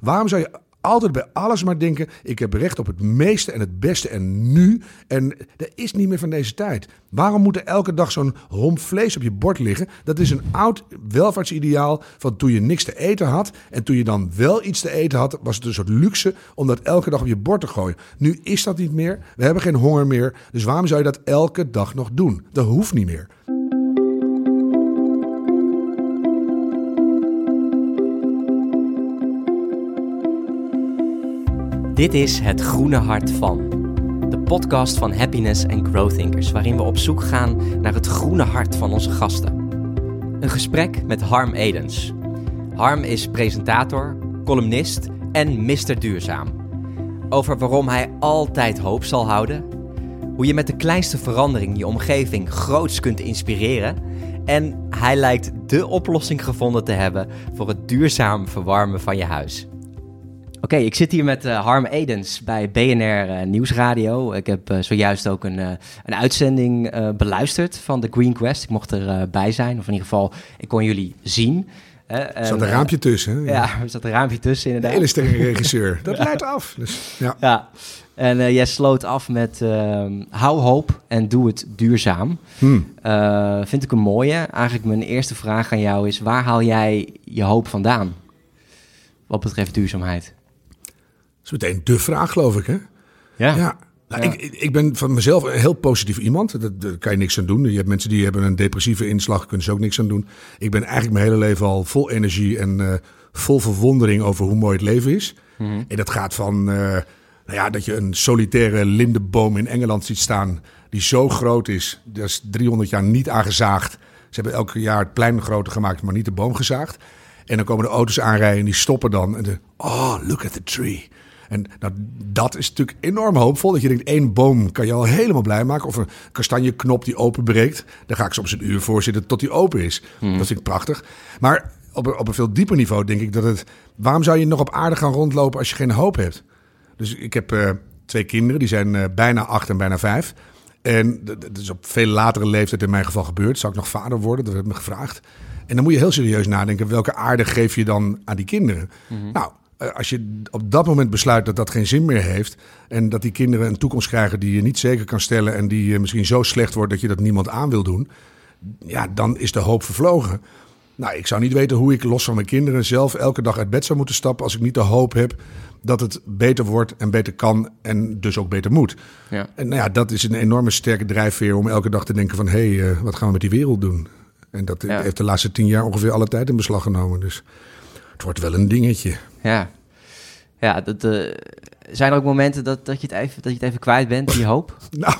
Waarom zou je altijd bij alles maar denken: ik heb recht op het meeste en het beste en nu. En dat is niet meer van deze tijd. Waarom moet er elke dag zo'n homp vlees op je bord liggen? Dat is een oud welvaartsideaal van toen je niks te eten had. En toen je dan wel iets te eten had, was het een soort luxe om dat elke dag op je bord te gooien. Nu is dat niet meer. We hebben geen honger meer. Dus waarom zou je dat elke dag nog doen? Dat hoeft niet meer. Dit is Het Groene Hart van. De podcast van Happiness and Growth Thinkers, waarin we op zoek gaan naar het groene hart van onze gasten. Een gesprek met Harm Edens. Harm is presentator, columnist en Mr. Duurzaam. Over waarom hij altijd hoop zal houden, hoe je met de kleinste verandering je omgeving groots kunt inspireren en hij lijkt dé oplossing gevonden te hebben voor het duurzaam verwarmen van je huis. Oké, ik zit hier met uh, Harm Edens bij BNR uh, Nieuwsradio. Ik heb uh, zojuist ook een, een uitzending beluisterd van de Green Quest. Ik mocht erbij zijn, of in ieder geval, ik kon jullie zien. er zat een raampje tussen. Hè? Ja, er zat een raampje tussen inderdaad. Een hele sterke regisseur. Dat leidt af. Dus, ja. ja. En jij sloot af met ehm, hou hoop en doe het duurzaam. Hmm. vind ik een mooie. Eigenlijk mijn eerste vraag aan jou is, waar haal jij je hoop vandaan? Wat betreft duurzaamheid is meteen de vraag, geloof ik, hè? Ja. ja. Nou, Ik, ik ben van mezelf een heel positief iemand. Dat, daar kan je niks aan doen. Je hebt mensen die hebben een depressieve inslag, kunnen ze ook niks aan doen. Ik ben eigenlijk mijn hele leven al vol energie en uh, vol verwondering over hoe mooi het leven is. Mm En dat gaat van uh, nou ja, dat je een solitaire lindenboom in Engeland ziet staan, die zo groot is. Dat is 300 jaar niet aangezaagd. Ze hebben elke jaar het plein groter gemaakt, maar niet de boom gezaagd. En dan komen de auto's aanrijden en die stoppen dan. En de, oh, look at the tree. En nou, dat is natuurlijk enorm hoopvol. Dat je denkt, één boom kan je al helemaal blij maken. Of een kastanjeknop die openbreekt. Daar ga ik soms een uur voor zitten tot die open is. Hmm. Dat vind ik prachtig. Maar op een, op een veel dieper niveau denk ik dat het... Waarom zou je nog op aarde gaan rondlopen als je geen hoop hebt? Dus ik heb uh, twee kinderen. Die zijn uh, bijna acht en bijna vijf. En dat is op veel latere leeftijd in mijn geval gebeurd. Zou ik nog vader worden? Dat werd me gevraagd. En dan moet je heel serieus nadenken. Welke aarde geef je dan aan die kinderen? Hmm. Nou, eh, als je op dat moment besluit dat dat geen zin meer heeft. En dat die kinderen een toekomst krijgen die je niet zeker kan stellen. En die eh, misschien zo slecht wordt dat je dat niemand aan wil doen. Ja, dan is de hoop vervlogen. Nou, ik zou niet weten hoe ik los van mijn kinderen zelf elke dag uit bed zou moeten stappen. als ik niet de hoop heb dat het beter wordt en beter kan. en dus ook beter moet. Ja. En nou ja, dat is een enorme sterke drijfveer om elke dag te denken: van hé, hey, uh, wat gaan we met die wereld doen? En dat heeft de laatste tien jaar ongeveer alle tijd in beslag genomen. Dus het wordt wel een dingetje. Ja, ja dat, uh, zijn er ook momenten dat, dat, je het even, dat je het even kwijt bent, die hoop? nou,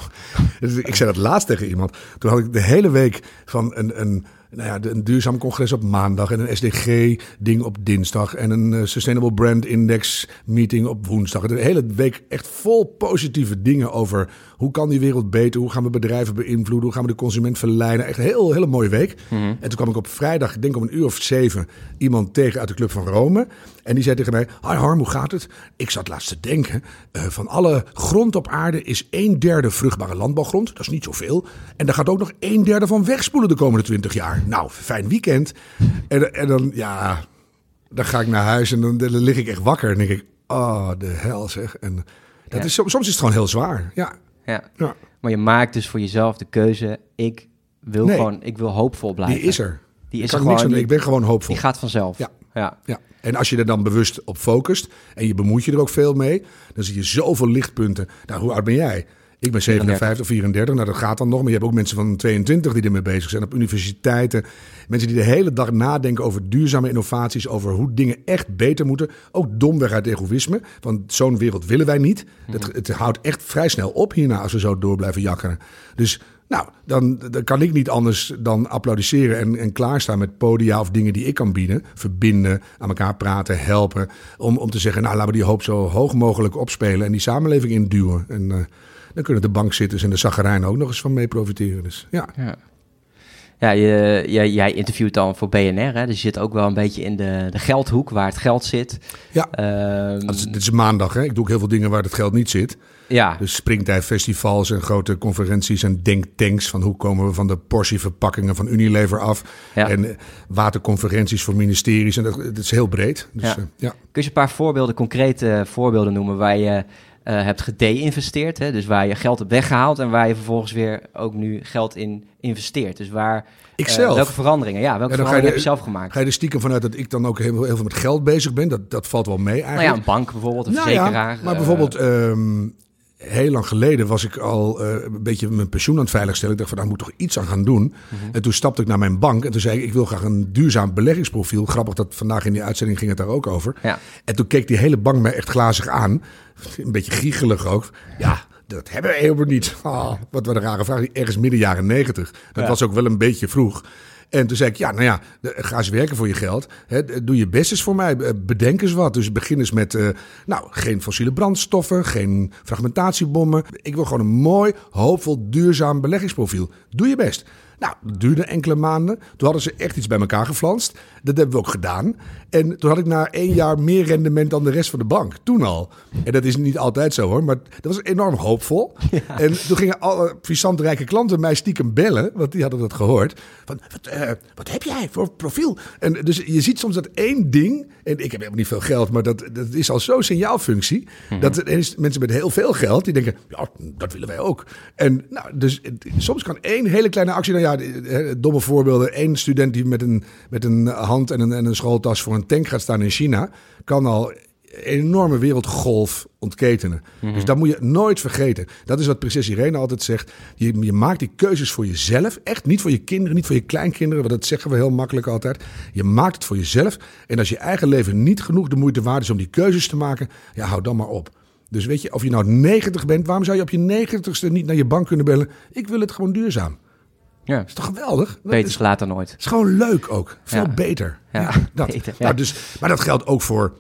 ik zei dat laatst tegen iemand. Toen had ik de hele week van een, een nou ja, een duurzaam congres op maandag en een SDG-ding op dinsdag en een uh, Sustainable Brand Index meeting op woensdag. De hele week echt vol positieve dingen over hoe kan die wereld beter, hoe gaan we bedrijven beïnvloeden, hoe gaan we de consument verleiden. Echt een heel, hele mooie week. Mhm. En toen kwam ik op vrijdag, ik denk om een uur of zeven, iemand tegen uit de Club van Rome. En die zei tegen mij, hi Harm, hoe gaat het? Ik zat laatst te denken, uh, van alle grond op aarde is een derde vruchtbare landbouwgrond. Dat is niet zoveel. En daar gaat ook nog een derde van wegspoelen de komende twintig jaar. Nou, fijn weekend. En, en dan, ja, dan ga ik naar huis en dan, dan lig ik echt wakker. En denk ik, oh, de hel zeg. En dat is, soms is het gewoon heel zwaar, ja. Ja. Ja. Maar je maakt dus voor jezelf de keuze, ik wil gewoon, ik wil hoopvol blijven. Die is er. Die is er gewoon. Niks ik ben gewoon hoopvol. Die gaat vanzelf. Ja. Ja. ja. En als je er dan bewust op focust en je bemoeit je er ook veel mee, dan zie je zoveel lichtpunten. Nou, hoe oud ben jij? Ik ben 57 of 34, nou dat gaat dan nog. Maar je hebt ook mensen van 22 die ermee bezig zijn op universiteiten. Mensen die de hele dag nadenken over duurzame innovaties, over hoe dingen echt beter moeten. Ook domweg uit egoïsme, want zo'n wereld willen wij niet. Dat, mhm. het houdt echt vrij snel op hierna als we zo door blijven jakkeren. Dus nou, dan, dan kan ik niet anders dan applaudisseren en, en klaarstaan met podia of dingen die ik kan bieden. Verbinden, aan elkaar praten, helpen. Om, om te zeggen, nou laten we die hoop zo hoog mogelijk opspelen en die samenleving induwen. En uh, dan kunnen de bankzitters en de zaggerijnen ook nog eens van mee profiteren. Dus ja. ja. Ja, je, je, jij interviewt dan voor BNR, hè? dus je zit ook wel een beetje in de, de geldhoek, waar het geld zit. Ja, Ehm, is- dit is maandag. Hè? Ik doe ook heel veel dingen waar het geld niet zit. ja, Dus springtijdfestivals en grote conferenties en denktanks. Van hoe komen we van de portieverpakkingen van Unilever af. Ja. En eh, waterconferenties voor ministeries. En dat, dat is heel breed. Dus, Ja. ja. ja. kun je een paar voorbeelden, concrete voorbeelden noemen waar je eh, hebt gede-investeerd, hè? dus waar je geld hebt weggehaald en waar je vervolgens weer ook nu geld in investeert. Dus waar, Ik eh, zelf. welke veranderingen, ja, welke Ja, je veranderingen heb je zelf gemaakt? Ga je er stiekem vanuit dat ik dan ook heel, heel veel met geld bezig ben? Dat, dat valt wel mee Nou eigenlijk. ja, een bank bijvoorbeeld, een Nou verzekeraar. Ja, maar eh, bijvoorbeeld, ehm, heel lang geleden was ik al eh, een beetje mijn pensioen aan het veiligstellen. Ik dacht van, daar moet toch iets aan gaan doen. Mhm. En toen stapte ik naar mijn bank en toen zei ik, ik wil graag een duurzaam beleggingsprofiel. Grappig dat vandaag in die uitzending ging het daar ook over. Ja. En toen keek die hele bank mij echt glazig aan. Een beetje giechelig ook. Ja, dat hebben we helemaal niet. Ah, wat wat een rare vraag. Ergens midden jaren negentig. Dat Ja. was ook wel een beetje vroeg. En toen zei ik, ja, nou ja, ga eens werken voor je geld. Hè, doe je best eens voor mij. Bedenk eens wat. Dus begin eens met, eh, nou, geen fossiele brandstoffen, geen fragmentatiebommen. Ik wil gewoon een mooi, hoopvol, duurzaam beleggingsprofiel. Doe je best. Nou, dat duurde enkele maanden. Toen hadden ze echt iets bij elkaar geflanst. Dat hebben we ook gedaan. En toen had ik na één jaar meer rendement dan de rest van de bank. Toen al. En dat is niet altijd zo hoor. Maar dat was enorm hoopvol. En toen gingen alle puissante rijke klanten mij stiekem bellen. Want die hadden dat gehoord. Van, wat, eh, wat heb jij voor profiel? En dus je ziet soms dat één ding. En ik heb helemaal niet veel geld. Maar dat, dat is al zo'n signaalfunctie. Dat er ineens mensen met heel veel geld. Die denken, ja, dat willen wij ook. En nou, dus het- soms kan één hele kleine actie. Nou ja, domme voorbeelden. Eén student die met een, met een hand en een, en een schooltas voor een tank gaat staan in China. Kan al een enorme wereldgolf ontketenen. Dus dat moet je nooit vergeten. Dat is wat prinses Irene altijd zegt. Je, je maakt die keuzes voor jezelf. Echt niet voor je kinderen, niet voor je kleinkinderen. Want dat zeggen we heel makkelijk altijd. Je maakt het voor jezelf. En als je eigen leven niet genoeg de moeite waard is om die keuzes te maken. Ja, hou dan maar op. Dus weet je, of je nou 90 bent, waarom zou je op je 90ste niet naar je bank kunnen bellen? Ik wil het gewoon duurzaam. Ja, Dat is toch geweldig? Beter is later nooit. is gewoon leuk ook. Veel Ja. beter. Ja, dat. beter. Nou, dus, maar dat geldt ook voor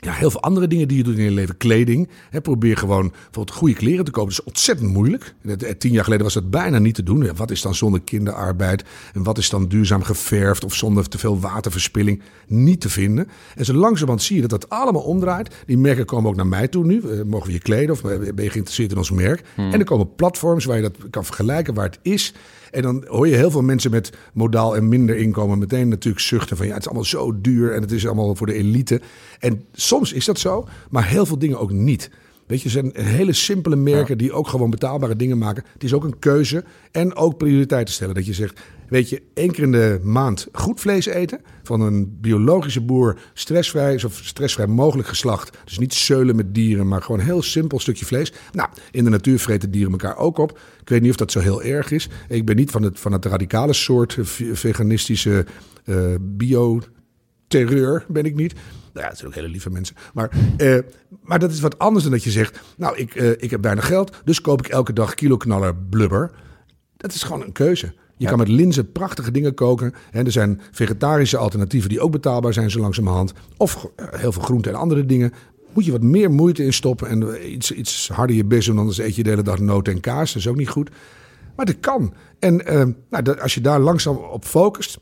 ja, heel veel andere dingen die je doet in je leven. Kleding. Hè, probeer gewoon bijvoorbeeld goede kleren te kopen. Dat is ontzettend moeilijk. Eh, Tien jaar geleden was dat bijna niet te doen. Wat is dan zonder kinderarbeid? En wat is dan duurzaam geverfd of zonder te veel waterverspilling? Niet te vinden. En zo langzamerhand zie je dat dat allemaal omdraait. Die merken komen ook naar mij toe nu. Eh, mogen we je kleden of ben je geïnteresseerd in ons merk? En er komen platforms waar je dat kan vergelijken waar het is. En dan hoor je heel veel mensen met modaal en minder inkomen meteen natuurlijk zuchten van ja, het is allemaal zo duur en het is allemaal voor de elite. En soms is dat zo, maar heel veel dingen ook niet. Weet je, zijn hele simpele merken die ook gewoon betaalbare dingen maken. Het is ook een keuze en ook prioriteiten stellen. Dat je zegt, weet je, één keer in de maand goed vlees eten van een biologische boer, stressvrij, zo stressvrij mogelijk geslacht. Dus niet zeulen met dieren, maar gewoon een heel simpel stukje vlees. Nou, in de natuur vreten dieren elkaar ook op. Ik weet niet of dat zo heel erg is. Ik ben niet van het, van het radicale soort eh, ve- veganistische eh, bio terreur ben ik niet. Nou ja, het zijn ook hele lieve mensen. Maar, eh, maar dat is wat anders dan dat je zegt... nou, ik, eh, ik heb weinig geld, dus koop ik elke dag kiloknaller blubber. Dat is gewoon een keuze. Je Ja. kan met linzen prachtige dingen koken. En er zijn vegetarische alternatieven die ook betaalbaar zijn zo langzamerhand. Of eh, heel veel groenten en andere dingen. Moet je wat meer moeite in stoppen en iets, iets harder je best doen. Anders eet je de hele dag noten en kaas. Dat is ook niet goed. Maar dat kan. En nou, dat- als je daar langzaam op focust...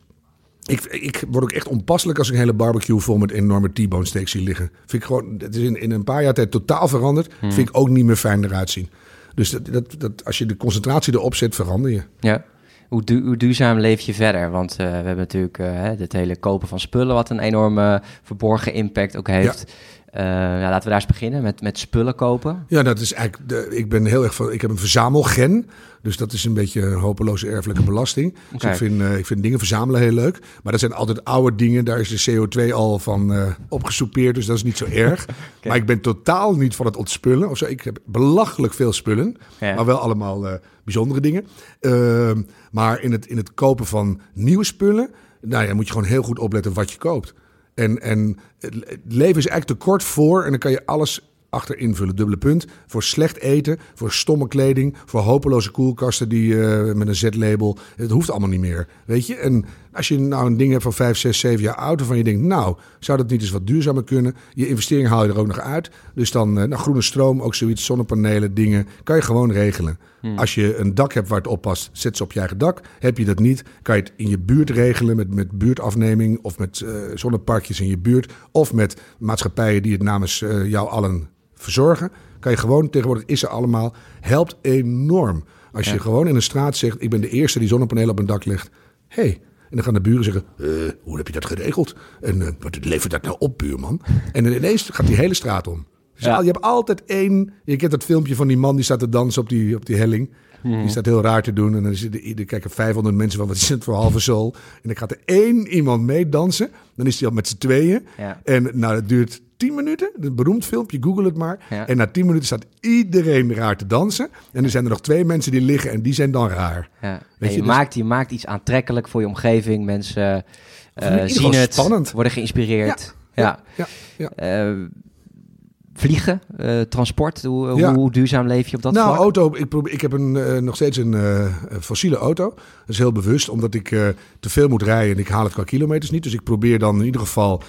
Ik, ik word ook echt onpasselijk als ik een hele barbecue vol met enorme T-bone steaks zie liggen. Vind ik gewoon, het is in, in een paar jaar tijd totaal veranderd. Vind ik ook niet meer fijn eruit zien. Dus dat, dat, dat, als je de concentratie erop zet, verander je. Ja. Hoe, du- hoe duurzaam leef je verder? Want eh, we hebben natuurlijk eh, het hele kopen van spullen, wat een enorme verborgen impact ook heeft. Eh, ja, laten we daar eens beginnen met, met spullen kopen. Ja, dat is eigenlijk. De, ik ben heel erg van. Ik heb een verzamelgen. Dus dat is een beetje een hopeloze erfelijke belasting. Dus ik, vind, eh, ik vind dingen verzamelen heel leuk. Maar dat zijn altijd oude dingen. Daar is de CO2 al van eh opgesoupeerd. Dus dat is niet zo erg. Maar ik ben totaal niet van het ontspullen. Of zo. Ik heb belachelijk veel spullen. Ja. Maar wel allemaal bijzondere dingen. Ehm, maar in het, in het kopen van nieuwe spullen. Nou ja, moet je gewoon heel goed opletten wat je koopt. En, en het leven is eigenlijk te kort voor. En dan kan je alles achter invullen. Dubbele punt. Voor slecht eten, voor stomme kleding, voor hopeloze koelkasten die, eh, met een Z-label. Het hoeft allemaal niet meer. Weet je? En Als je nou een ding hebt van 5, 6, 7 jaar oud... waarvan je denkt, nou, zou dat niet eens wat duurzamer kunnen? Je investering haal je er ook nog uit. Dus dan uh, nou, groene stroom, ook zoiets, zonnepanelen, dingen... kan je gewoon regelen. Hmm. Als je een dak hebt waar het op past, zet ze op je eigen dak. Heb je dat niet, kan je het in je buurt regelen... met, met buurtafneming of met uh, zonneparkjes in je buurt... of met maatschappijen die het namens uh, jou allen verzorgen. Kan je gewoon, tegenwoordig is er allemaal, helpt enorm... Als je gewoon in een straat zegt: Ik ben de eerste die zonnepanelen op een dak legt. hey. En dan gaan de buren zeggen: uh, Hoe heb je dat geregeld? En uh, wat levert dat nou op, buurman? En ineens gaat die hele straat om. Dus ja. je hebt altijd één. Je kent dat filmpje van die man die staat te dansen op die, op die helling. Hmm. Die staat heel raar te doen. En dan er kijken 500 mensen van wat is het voor halve zool. En dan gaat er één iemand mee dansen. Dan is hij al met z'n tweeën. Ja. En nou, dat duurt 10 minuten. Een beroemd filmpje, google het maar. En na 10 minuten staat iedereen raar te dansen. En er zijn er nog twee mensen die liggen en die zijn dan raar. Ja. Weet je, je, dus... maakt, je maakt iets aantrekkelijk voor je omgeving. Mensen uh, zien het, spannend. worden geïnspireerd. Ja. ja. ja. Uh, vliegen, uh, transport, hoe, hoe, duurzaam leef je op dat nou, vlak? auto, ik, probeer, ik heb een, uh, nog steeds een fossiele auto. Dat is heel bewust, omdat ik te veel moet rijden en ik haal het qua kilometers niet. Dus ik probeer dan in ieder geval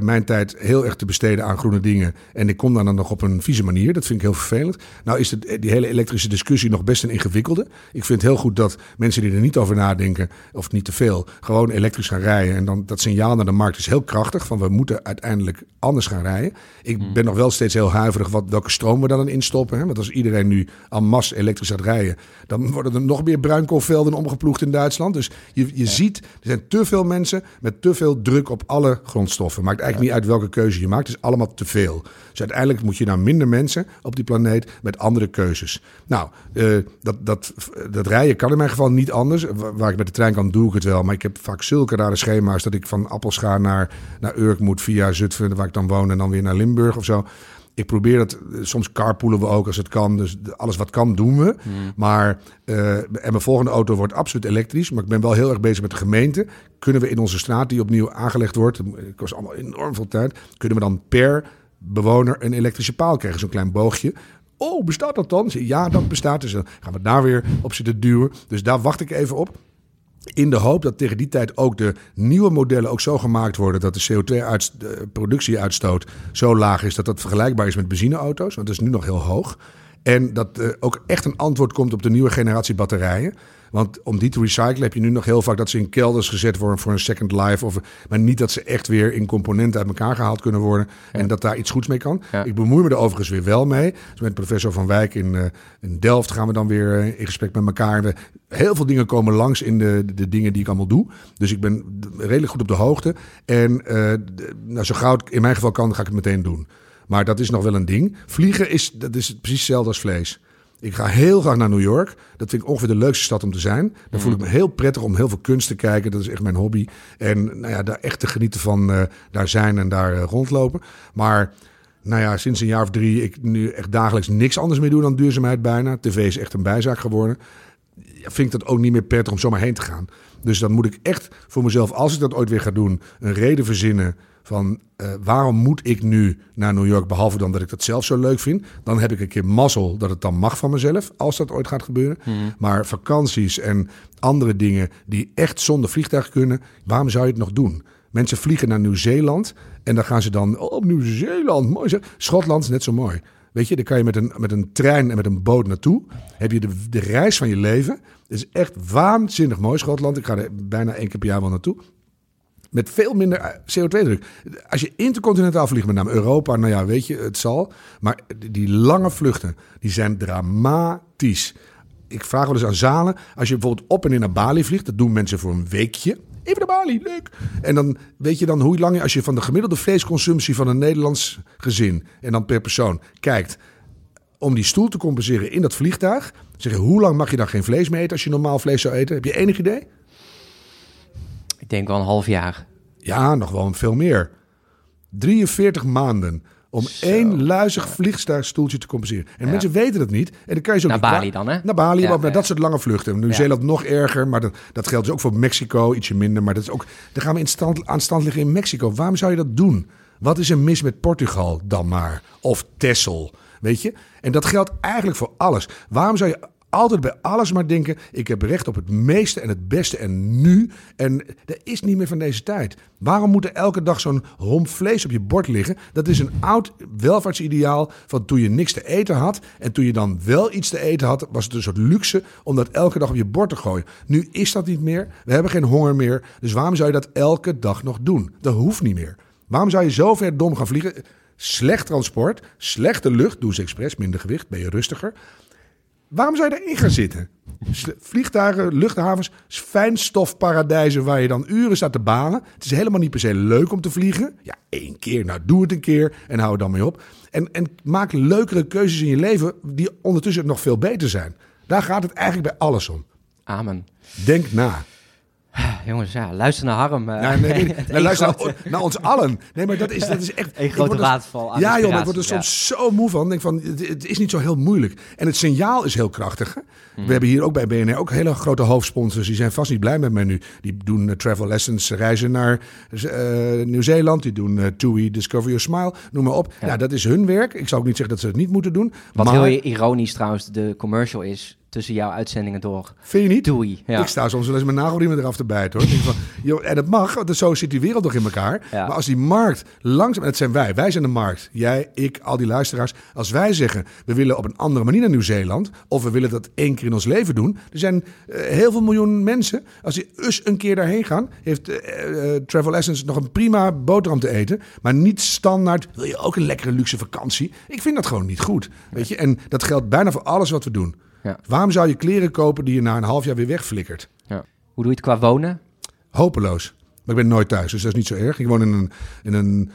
mijn tijd heel erg te besteden aan groene dingen. En ik kom dan, dan nog op een vieze manier. Dat vind ik heel vervelend. Nou is het, die hele elektrische discussie nog best een ingewikkelde. Ik vind het heel goed dat mensen die er niet over nadenken, of niet te veel, gewoon elektrisch gaan rijden. En dan dat signaal naar de markt is heel krachtig, van we moeten uiteindelijk anders gaan rijden. Ik hmm. ben nog wel steeds heel huiverig wat, welke stroom we dan in stoppen. Hè? Want als iedereen nu aan mas elektrisch gaat rijden, dan worden er nog meer bruinkoolvelden omgeploegd in Duitsland. Dus je, je ziet, er zijn te veel mensen met te veel druk op alle grondstoffen. Maakt eigenlijk niet uit welke keuze je maakt, het is allemaal te veel. Dus uiteindelijk moet je naar minder mensen op die planeet met andere keuzes. Nou, uh, dat, dat, dat rijden kan in mijn geval niet anders. Waar ik met de trein kan, doe ik het wel. Maar ik heb vaak zulke rare schema's dat ik van Appelscha naar, naar Urk moet via Zutphen, waar ik dan woon, en dan weer naar Limburg of zo ik probeer het, soms carpoolen we ook als het kan. Dus alles wat kan doen we. Hmm. Maar, uh, en mijn volgende auto wordt absoluut elektrisch. Maar ik ben wel heel erg bezig met de gemeente. Kunnen we in onze straat die opnieuw aangelegd wordt, het kost allemaal enorm veel tijd. Kunnen we dan per bewoner een elektrische paal krijgen? Zo'n klein boogje. Oh, bestaat dat dan? Ja, dat bestaat. Dus dan gaan we daar weer op zitten duwen. Dus daar wacht ik even op. In de hoop dat tegen die tijd ook de nieuwe modellen ook zo gemaakt worden dat de CO2-productieuitstoot zo laag is dat dat vergelijkbaar is met benzineauto's. Want dat is nu nog heel hoog. En dat er ook echt een antwoord komt op de nieuwe generatie batterijen. Want om die te recyclen heb je nu nog heel vaak dat ze in kelders gezet worden voor een second life. Of, maar niet dat ze echt weer in componenten uit elkaar gehaald kunnen worden. En dat daar iets goeds mee kan. Ik bemoei me er overigens weer wel mee. Dus met professor Van Wijk in, uh, in Delft gaan we dan weer uh, in gesprek met elkaar. Heel veel dingen komen langs in de, de dingen die ik allemaal doe. Dus ik ben redelijk goed op de hoogte. En uh, nou, zo gauw in mijn geval kan, ga ik het meteen doen. Maar dat is nog wel een ding. Vliegen is, dat is precies hetzelfde als vlees. Ik ga heel graag naar New York. Dat vind ik ongeveer de leukste stad om te zijn. Dan voel ik me heel prettig om heel veel kunst te kijken. Dat is echt mijn hobby. En nou ja, daar echt te genieten van uh, daar zijn en daar uh, rondlopen. Maar nou ja, sinds een jaar of drie ik nu echt dagelijks niks anders meer doe dan duurzaamheid bijna. TV is echt een bijzaak geworden. Ja, vind ik dat ook niet meer prettig om zomaar heen te gaan. Dus dan moet ik echt voor mezelf, als ik dat ooit weer ga doen, een reden verzinnen van uh, waarom moet ik nu naar New York, behalve dan dat ik dat zelf zo leuk vind. Dan heb ik een keer mazzel dat het dan mag van mezelf, als dat ooit gaat gebeuren. Hmm. Maar vakanties en andere dingen die echt zonder vliegtuig kunnen, waarom zou je het nog doen? Mensen vliegen naar Nieuw-Zeeland en dan gaan ze dan, oh, Nieuw-Zeeland, mooi zeg. Schotland is net zo mooi. Weet je, dan kan je met een, met een trein en met een boot naartoe. Heb je de, de reis van je leven. Het is echt waanzinnig mooi, Schotland. Ik ga er bijna één keer per jaar wel naartoe. Met veel minder eh, CO2-druk. Als je intercontinentaal vliegt, met name Europa, nou ja, weet je, het zal. Maar die lange vluchten, die zijn dramatisch. Ik vraag wel eens aan zalen, als je bijvoorbeeld op en in naar Bali vliegt, dat doen mensen voor een weekje. Even naar Bali, leuk. En dan weet je dan hoe lang, als je van de gemiddelde vleesconsumptie van een Nederlands gezin en dan per persoon kijkt, om die stoel te compenseren in dat vliegtuig, zeg je, hoe lang mag je dan geen vlees meer eten als je normaal vlees zou eten? Heb je enig idee? Ik denk wel een half jaar. Ja, nog wel veel meer. 43 maanden om één luizig vliegtuigstoeltje te compenseren. En mensen weten dat niet. En dan kan je zo naar Bali dan, hè? Naar Bali, ja, naar dat soort lange vluchten. Nieuw-Zeeland nog erger, maar dat, dat geldt dus ook voor Mexico, ietsje minder. Maar dat is ook, dan gaan we in stand, aan stand liggen in Mexico. Waarom zou je dat doen? Wat is er mis met Portugal dan maar? Of Texel, weet je? En dat geldt eigenlijk voor alles. Waarom zou je altijd bij alles maar denken: ik heb recht op het meeste en het beste en nu. En dat is niet meer van deze tijd. Waarom moet er elke dag zo'n homp vlees op je bord liggen? Dat is een oud welvaartsideaal van toen je niks te eten had. En toen je dan wel iets te eten had, was het een soort luxe om dat elke dag op je bord te gooien. Nu is dat niet meer. We hebben geen honger meer. Dus waarom zou je dat elke dag nog doen? Dat hoeft niet meer. Waarom zou je zo ver dom gaan vliegen? Slecht transport, slechte lucht, doe ze expres, minder gewicht, ben je rustiger. Waarom zou je daarin gaan zitten? Vliegtuigen, luchthavens, fijnstofparadijzen waar je dan uren staat te balen. Het is helemaal niet per se leuk om te vliegen. Ja, één keer, nou doe het een keer en hou er dan mee op. En, en maak leukere keuzes in je leven die ondertussen nog veel beter zijn. Daar gaat het eigenlijk bij alles om. Amen. Denk na. Jongens, ja, luister naar Harm. Uh, nee, nee, nee, luister naar, naar, ons allen. Nee, maar dat is, dat is echt... Een grote waterval Ja, joh, ik word er soms zo moe van. denk van, het, het, is niet zo heel moeilijk. En het signaal is heel krachtig. Hè? We hebben hier ook bij BNR ook hele grote hoofdsponsors. Die zijn vast niet blij met mij nu. Die doen uh, travel lessons, reizen naar uh, Nieuw-Zeeland. Die doen TUI, Discover Your Smile, noem maar op. Ja. dat is hun werk. Ik zou ook niet zeggen dat ze het niet moeten doen. Wat maar... heel ironisch trouwens, de commercial is tussen jouw uitzendingen door. Vind je niet? Doei. Ja. Ik sta soms wel eens mijn nagelriemen eraf te bijten hoor. van, joh, en dat mag, want zo zit die wereld nog in elkaar. Ja. Maar als die markt langzaam, en dat zijn wij, wij zijn de markt. Jij, ik, al die luisteraars. Als wij zeggen, we willen op een andere manier naar Nieuw-Zeeland. Of we willen dat één keer in ons leven doen. Er zijn uh, heel veel miljoen mensen. Als die eens een keer daarheen gaan, heeft uh, uh, Travel Essence nog een prima boterham te eten. Maar niet standaard, wil je ook een lekkere luxe vakantie? Ik vind dat gewoon niet goed. Weet je? En dat geldt bijna voor alles wat we doen. Ja. Waarom zou je kleren kopen die je na een half jaar weer wegflikkert? Ja. Hoe doe je het qua wonen? Hopeloos. Maar ik ben nooit thuis, dus dat is niet zo erg. Ik woon in een, in een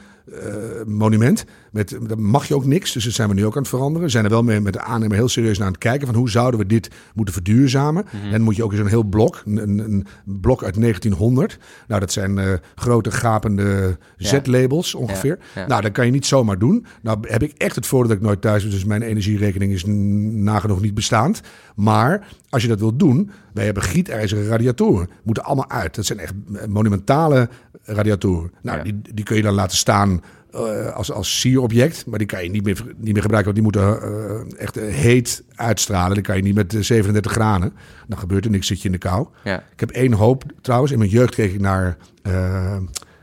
monument. Met, daar mag je ook niks, dus dat zijn we nu ook aan het veranderen. We zijn er wel mee met de aannemer heel serieus naar aan het kijken van hoe zouden we dit moeten verduurzamen. Mm -hmm. En moet je ook eens een heel blok, een, een, blok uit 1900. Nou, dat zijn uh, grote gapende Z-labels ongeveer. Ja. Ja. Nou, dat kan je niet zomaar doen. Nou heb ik echt het voordeel dat ik nooit thuis ben, dus mijn energierekening is nagenoeg niet bestaand. Maar als je dat wilt doen, wij hebben gietijzeren radiatoren. Moeten allemaal uit. Dat zijn echt monumentale radiatoren. Nou, ja. die, die kun je dan laten staan uh, als, als sierobject. Maar die kan je niet meer, niet meer gebruiken, want die moeten uh, echt heet uitstralen. Die kan je niet met 37 graden. Dan gebeurt er niks, zit je in de kou. Ja. Ik heb één hoop trouwens. In mijn jeugd kreeg ik naar... Uh,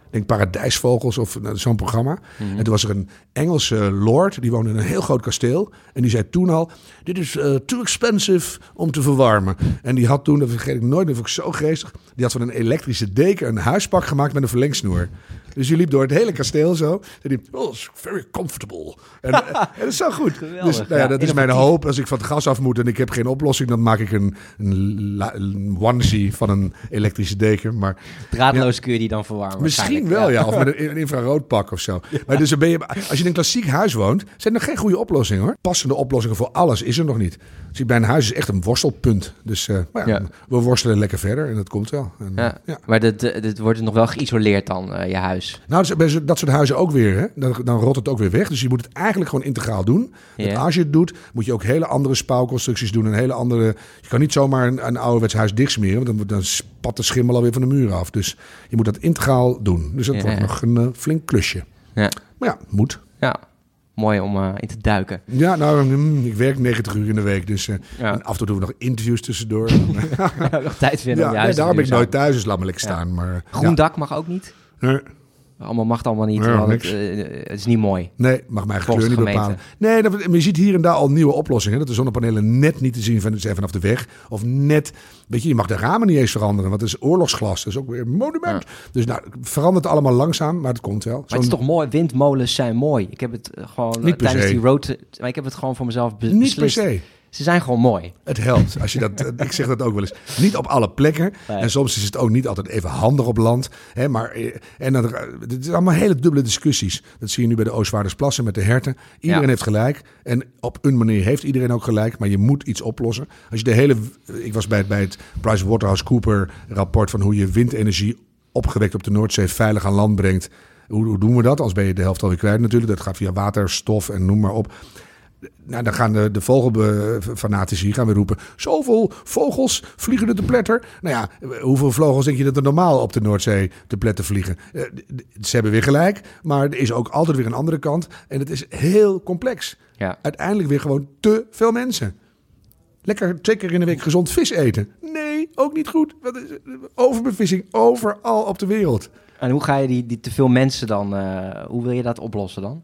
denk Paradijsvogels of zo'n programma. Mm -hmm. En toen was er een Engelse lord, die woonde in een heel groot kasteel. En die zei toen al, dit is uh, too expensive om te verwarmen. En die had toen, dat vergeet ik nooit, dat vond ik zo geestig. Die had van een elektrische deken een huispak gemaakt met een verlengsnoer. Dus je liep door het hele kasteel zo. En die, oh, it's very comfortable. En, en dat is zo goed. Geweldig, dus nou ja, dat is mijn hoop. Als ik van het gas af moet en ik heb geen oplossing, dan maak ik een, een, een onesie van een elektrische deken. Maar, Draadloos ja, kun je die dan verwarmen. Misschien wel, ja. Of met een, een infraroodpak of zo. Maar dus ben je, als je in een klassiek huis woont, zijn er geen goede oplossingen hoor. Passende oplossingen voor alles is er nog niet. Dus bij een huis is echt een worstelpunt. Dus uh, maar ja, we worstelen lekker verder en dat komt wel. En, ja. Maar dit, dit wordt nog wel geïsoleerd dan, uh, je huis? Nou, dat, bij dat soort huizen ook weer. Hè? Dan, dan rot het ook weer weg. Dus je moet het eigenlijk gewoon integraal doen. En als je het doet, moet je ook hele andere spouwconstructies doen. Een hele andere... Je kan niet zomaar een, een ouderwets huis dichtsmeren. Want dan, dan spat de schimmel alweer van de muur af. Dus je moet dat integraal doen. Dus dat Ja, wordt ja. nog een uh, flink klusje. Ja, Maar ja, moet. ja. mooi om uh, in te duiken. Ja, nou, mm, ik werk 90 uur in de week. Dus uh, Ja. en af en toe doen we nog interviews tussendoor. nog tijd vinden ja, nee, daarom ben ik nooit thuis. Dus laat me lekker Ja. staan. Maar, Groen ja. dak mag ook niet. Nee, Allemaal mag het allemaal niet. Ja, het, eh, het is niet mooi. Nee, mag mijn kleur niet bepalen. Nee, dat, maar je ziet hier en daar al nieuwe oplossingen. Dat de zonnepanelen net niet te zien zijn vanaf de weg. Of net, weet je, je mag de ramen niet eens veranderen. Want het is oorlogsglas. Dat is ook weer een monument. Dus nou, verandert allemaal langzaam, maar het komt wel. Maar het is toch mooi, windmolens zijn mooi. Ik heb het eh, gewoon eh, Niet per tijdens se. die road... Maar ik heb het gewoon voor mezelf be- Niet per beslist. se. Ze zijn gewoon mooi. Het helpt. Als je dat, ik zeg dat ook wel eens. Niet op alle plekken. Nee. En soms is het ook niet altijd even handig op land. Hè, maar eh, en dan, het is allemaal hele dubbele discussies. Dat zie je nu bij de Oostvaardersplassen met de herten. Iedereen Ja. heeft gelijk. En op een manier heeft iedereen ook gelijk. Maar je moet iets oplossen. Als je de hele. Ik was bij het, bij het PricewaterhouseCooper rapport van hoe je windenergie opgewekt op de Noordzee veilig aan land brengt. Hoe, hoe doen we dat? Als ben je de helft alweer kwijt natuurlijk. Dat gaat via waterstof en noem maar op. Nou, dan gaan de, de vogelfanatici gaan weer roepen... zoveel vogels vliegen er te pletter. Nou ja, hoeveel vogels denk je dat er normaal op de Noordzee te pletter vliegen? Eh, Ze hebben weer gelijk, maar er is ook altijd weer een andere kant. En het is heel complex. Ja. Uiteindelijk weer gewoon te veel mensen. Lekker twee keer in de week gezond vis eten. Nee, ook niet goed. Overbevissing overal op de wereld. En hoe ga je die, die te veel mensen dan, uh, hoe wil je dat oplossen dan?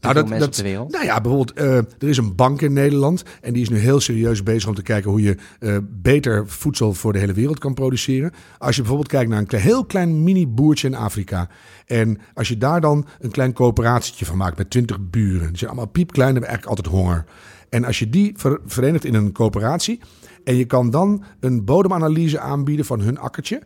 Nou, dat, dat, op de wereld? nou ja, bijvoorbeeld, uh, er is een bank in Nederland en die is nu heel serieus bezig om te kijken hoe je uh, beter voedsel voor de hele wereld kan produceren. Als je bijvoorbeeld kijkt naar een klein, heel klein mini-boertje in Afrika en als je daar dan een klein coöperatietje van maakt met twintig buren, die zijn allemaal piepklein en hebben eigenlijk altijd honger. En als je die ver, verenigt in een coöperatie en je kan dan een bodemanalyse aanbieden van hun akkertje,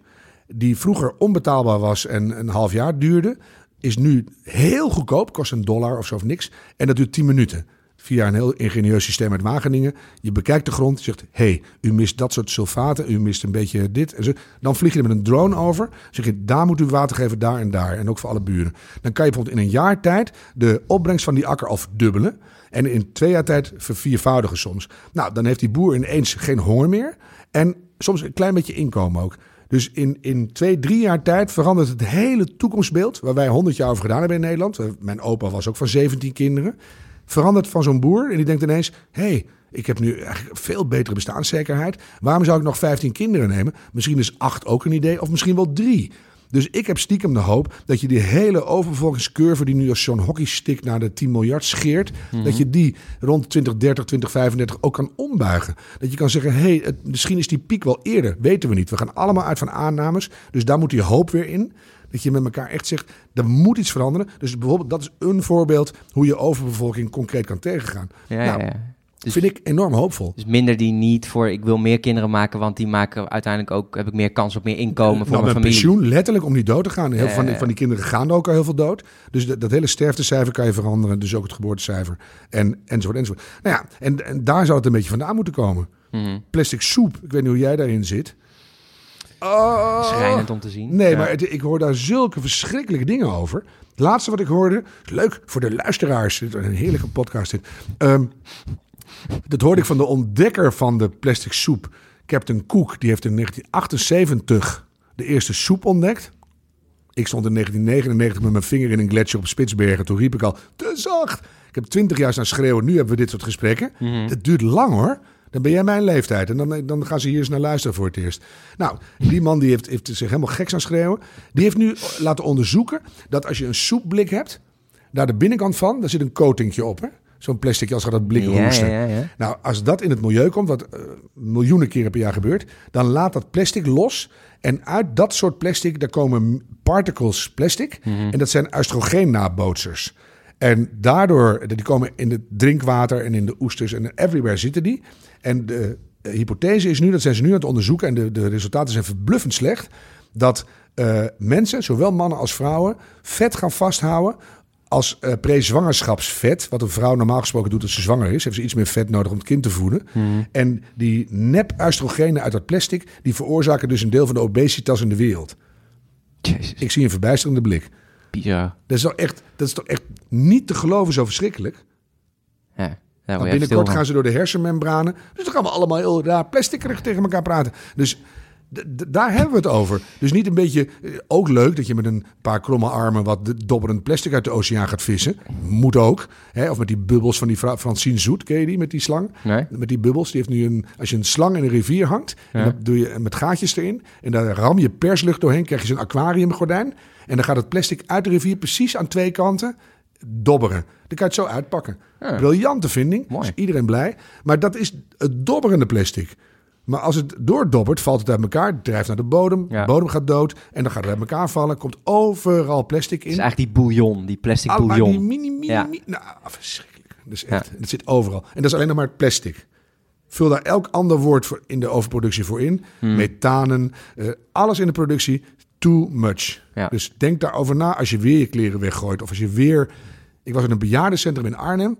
die vroeger onbetaalbaar was en een half jaar duurde, is nu heel goedkoop, kost een dollar of zo of niks. En dat duurt 10 minuten. Via een heel ingenieus systeem uit Wageningen. Je bekijkt de grond, zegt: hey, u mist dat soort sulfaten, u mist een beetje dit. En zo. Dan vlieg je er met een drone over. Zeg je: daar moet u water geven, daar en daar. En ook voor alle buren. Dan kan je bijvoorbeeld in een jaar tijd de opbrengst van die akker al verdubbelen. En in twee jaar tijd verviervoudigen soms. Nou, dan heeft die boer ineens geen honger meer. En soms een klein beetje inkomen ook. Dus in, in twee, drie jaar tijd verandert het hele toekomstbeeld. Waar wij honderd jaar over gedaan hebben in Nederland. Mijn opa was ook van 17 kinderen. Verandert van zo'n boer. En die denkt ineens: hey, ik heb nu eigenlijk veel betere bestaanszekerheid. Waarom zou ik nog 15 kinderen nemen? Misschien is acht ook een idee, of misschien wel drie. Dus ik heb stiekem de hoop dat je die hele overbevolkingscurve... die nu als zo'n hockeystick naar de 10 miljard scheert... Mhm. dat je die rond 2030, 2035 ook kan ombuigen. Dat je kan zeggen, hé, hey, misschien is die piek wel eerder. Weten we niet. We gaan allemaal uit van aannames. Dus daar moet die hoop weer in. Dat je met elkaar echt zegt, er moet iets veranderen. Dus bijvoorbeeld, dat is een voorbeeld hoe je overbevolking concreet kan tegengaan. Ja, nou, ja. Dus, vind ik enorm hoopvol. Dus minder die niet voor ik wil meer kinderen maken, want die maken uiteindelijk ook heb ik meer kans op meer inkomen voor nou, mijn familie. pensioen, letterlijk om niet dood te gaan. Heel van, die, van die kinderen gaan ook al heel veel dood. Dus dat, dat, hele sterftecijfer kan je veranderen. Dus ook het geboortecijfer. En, enzovoort, enzovoort. Nou ja, en, en daar zou het een beetje vandaan moeten komen. Mhm. Plastic soep, ik weet niet hoe jij daarin zit. Oh. Schrijnend om te zien. Nee, maar ik hoor daar zulke verschrikkelijke dingen over. Het laatste wat ik hoorde, leuk voor de luisteraars. Een heerlijke podcast dit. Um, dat hoorde ik van de ontdekker van de plastic soep, Captain Cook. Die heeft in 1978 de eerste soep ontdekt. Ik stond in 1999 met mijn vinger in een gletsjer op Spitsbergen. Toen riep ik al, te zacht. Ik heb twintig jaar staan schreeuwen. Nu hebben we dit soort gesprekken. Mm Dat duurt lang hoor. Dan ben jij mijn leeftijd. En dan, dan gaan ze hier eens naar luisteren voor het eerst. Nou, die man die heeft, heeft zich helemaal gek aan schreeuwen. Die heeft nu laten onderzoeken dat als je een soepblik hebt... daar de binnenkant van, daar zit een coatingje op. Hè? Zo'n plastic als gaat dat blik roesten. Ja, ja, nou, als dat in het milieu komt, wat uh, miljoenen keren per jaar gebeurt, dan laat dat plastic los. En uit dat soort plastic, daar komen particles plastic. Mhm. En dat zijn oestrogeen-nabootsers. En daardoor, die komen in het drinkwater en in de oesters en everywhere zitten die. En de uh, hypothese is nu, dat zijn ze nu aan het onderzoeken en de, de resultaten zijn verbluffend slecht, dat uh, mensen, zowel mannen als vrouwen, vet gaan vasthouden als uh, pre-zwangerschapsvet, wat een vrouw normaal gesproken doet als ze zwanger is, heeft ze iets meer vet nodig om het kind te voeden. Hmm. En die nep-oestrogenen uit dat plastic, die veroorzaken dus een deel van de obesitas in de wereld. Jezus. Ik zie een verbijsterende blik. Ja. Dat is toch echt, dat is toch echt niet te geloven zo verschrikkelijk? Ja. Ja, binnenkort gaan ze door de hersenmembranen. Dus dan gaan we allemaal heel raar plastic tegen elkaar praten. Dus daar hebben we het over. Dus niet een beetje, eh, ook leuk dat je met een paar kromme armen wat dobberend plastic uit de oceaan gaat vissen. Moet ook. Hè? Of met die bubbels van die Francine Zoet, ken je die, met die slang? Nee. Met die bubbels, die heeft nu een, als je een slang in een rivier hangt, en dan doe je met gaatjes erin, en daar ram je perslucht doorheen, krijg je zo'n aquariumgordijn, en dan gaat het plastic uit de rivier precies aan twee kanten dobberen. Dan kan je het zo uitpakken. Briljante vinding, Mooi. is iedereen blij. Maar dat is het dobberende plastic. Maar als het doordobbert, valt het uit elkaar. Het drijft naar de bodem. De bodem gaat dood. En dan gaat het uit elkaar vallen. Komt overal plastic in. Het is eigenlijk die bouillon, die plastic Al, bouillon. Die mini, mini, ja. Nou, verschrikkelijk. Dus echt, Het zit overal. En dat is alleen nog maar het plastic. Vul daar elk ander woord voor in de overproductie voor in. Hmm. Methanen, uh, alles in de productie. Too much. Dus denk daarover na als je weer je kleren weggooit. Of als je weer... Ik was in een bejaardencentrum in Arnhem.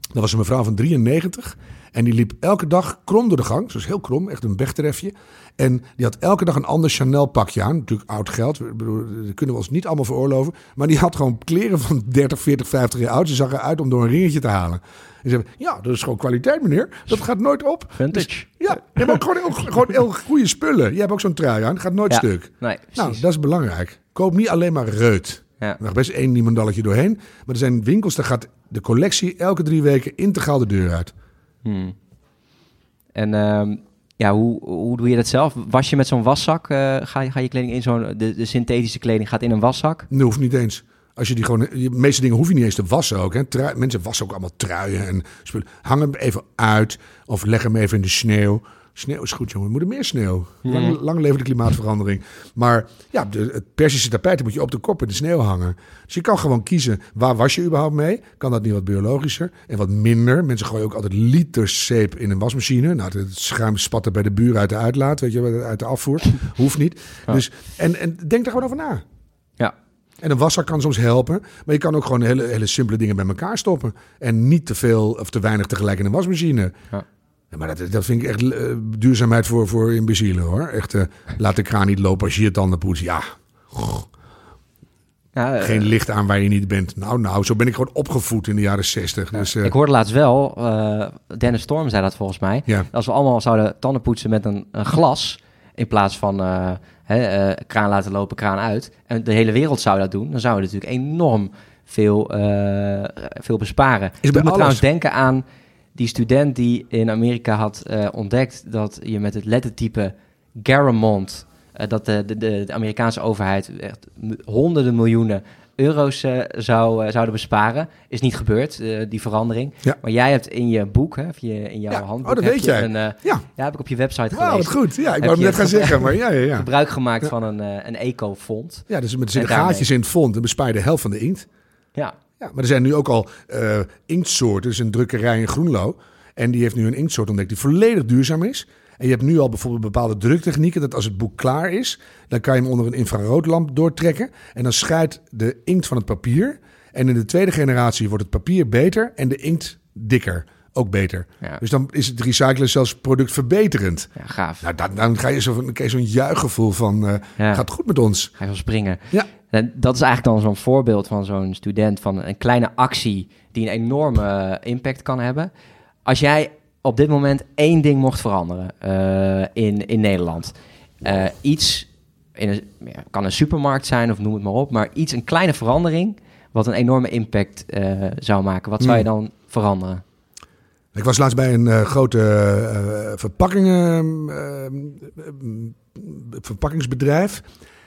Dat was een mevrouw van 93. En die liep elke dag krom door de gang. Zoals heel krom, echt een bektrefje. En die had elke dag een ander Chanel pakje aan. Natuurlijk oud geld. Dat kunnen we ons niet allemaal veroorloven. Maar die had gewoon kleren van 30, 40, 50 jaar oud. Ze zag eruit om door een ringetje te halen. En ze zei, ja, dat is gewoon kwaliteit, meneer. Dat gaat nooit op. Vintage. Dus, ja, je hebt ook gewoon, gewoon heel goede spullen. Je hebt ook zo'n trui aan. Gaat nooit stuk. Nee, nou, dat is belangrijk. Koop niet alleen maar reut. Ja. Er best één niemandalletje doorheen. Maar er zijn winkels, daar gaat de collectie elke drie weken integraal de deur uit. Hmm. En ehm, ja, hoe, hoe doe je dat zelf? Was je met zo'n waszak? eh, ga, je, ga je kleding in zo'n... De, de synthetische kleding gaat in een waszak? Dat hoeft niet eens. Als je die gewoon, de meeste dingen hoef je niet eens te wassen ook. Hè. Trui- mensen wassen ook allemaal truien en spullen. Hang hem even uit of leg hem even in de sneeuw. Sneeuw is goed, jongen. We moeten meer sneeuw. Lang, lang leven de klimaatverandering. Maar ja, de, het Persische tapijt moet je op de kop in de sneeuw hangen. Dus je kan gewoon kiezen, waar was je überhaupt mee? Kan dat niet wat biologischer en wat minder? Mensen gooien ook altijd liters zeep in een wasmachine. Nou, het schuim spatten bij de buren uit de uitlaat, weet je, uit de afvoer. Hoeft niet. Dus, en, en denk er gewoon over na. Ja. En een wasser kan soms helpen. Maar je kan ook gewoon hele, hele simpele dingen bij elkaar stoppen. En niet te veel of te weinig tegelijk in een wasmachine. Ja. Ja, maar dat, dat vind ik echt eh, duurzaamheid voor, voor imbecielen hoor. Echt, eh, laat de kraan niet lopen als je je tanden poetst. Ja, Ja, eh, geen licht aan waar je niet bent. Nou, nou, zo ben ik gewoon opgevoed in de jaren zestig. Dus Ik hoorde laatst wel, Dennis Storm zei dat volgens mij. Als we allemaal zouden tanden poetsen met een, een glas... in plaats van hè, kraan laten lopen, kraan uit... en de hele wereld zou dat doen... dan zouden we natuurlijk enorm veel, veel besparen. Ik moet trouwens denken aan die student die in Amerika had eh, ontdekt... dat je met het lettertype Garamond... eh, dat de, de, de, Amerikaanse overheid echt honderden miljoenen euro's eh, zou, zouden besparen. Is niet gebeurd, die verandering. Ja. Maar jij hebt in je boek, hè, of je, in jouw Ja, handboek... oh, dat weet jij. Een, Ja, ja, heb ik op je website gelezen. wat goed. Ja, ik wou het net gaan zeggen, maar ja, ja, ja. Gebruik gemaakt van een, een eco-fond. Ja, dus met En zitten daarmee. gaatjes in het fond en bespaar je de helft van de inkt. Ja, Ja, maar er zijn nu ook al eh, inktsoorten. Dus een drukkerij in Groenlo. En die heeft nu een inktsoort ontdekt die volledig duurzaam is. En je hebt nu al bijvoorbeeld bepaalde druktechnieken. Dat als het boek klaar is, dan kan je hem onder een infraroodlamp doortrekken. En dan scheidt de inkt van het papier. En in de tweede generatie wordt het papier beter en de inkt dikker. Ook beter. Ja. Dus dan is het recyclen zelfs productverbeterend. ja gaaf. Nou, dan, dan ga je zo, zo'n juichgevoel van... Ja. gaat goed met ons. Ga je wel springen. Ja. En dat is eigenlijk dan zo'n voorbeeld van zo'n student... van een kleine actie die een enorme eh, impact kan hebben. Als jij op dit moment één ding mocht veranderen eh, in, in Nederland... eh, iets, in een, ja, kan een supermarkt zijn of noem het maar op... maar iets, een kleine verandering... wat een enorme impact zou maken. Wat zou je Hmm. dan veranderen? Ik was laatst bij een grote verpakkingen, verpakkingsbedrijf.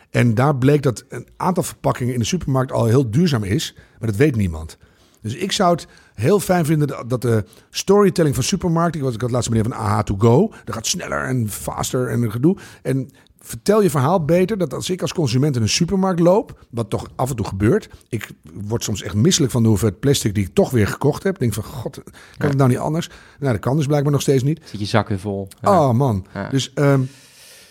En daar bleek dat een aantal verpakkingen in de supermarkt al heel duurzaam is. Maar dat weet niemand. Dus ik zou het heel fijn vinden dat- de storytelling van supermarkten... Ik, ik had laatst meneer van AH to go. Dat gaat sneller en faster en een gedoe. En vertel je verhaal beter dat als ik als consument in een supermarkt loop... wat toch af en toe gebeurt... ik word soms echt misselijk van de hoeveelheid plastic die ik toch weer gekocht heb. Ik denk van, god, kan Ja. het nou niet anders? Nou, dat kan dus blijkbaar nog steeds niet. Zit je zak weer vol? Ja. Oh man. Ja. Dus ehm,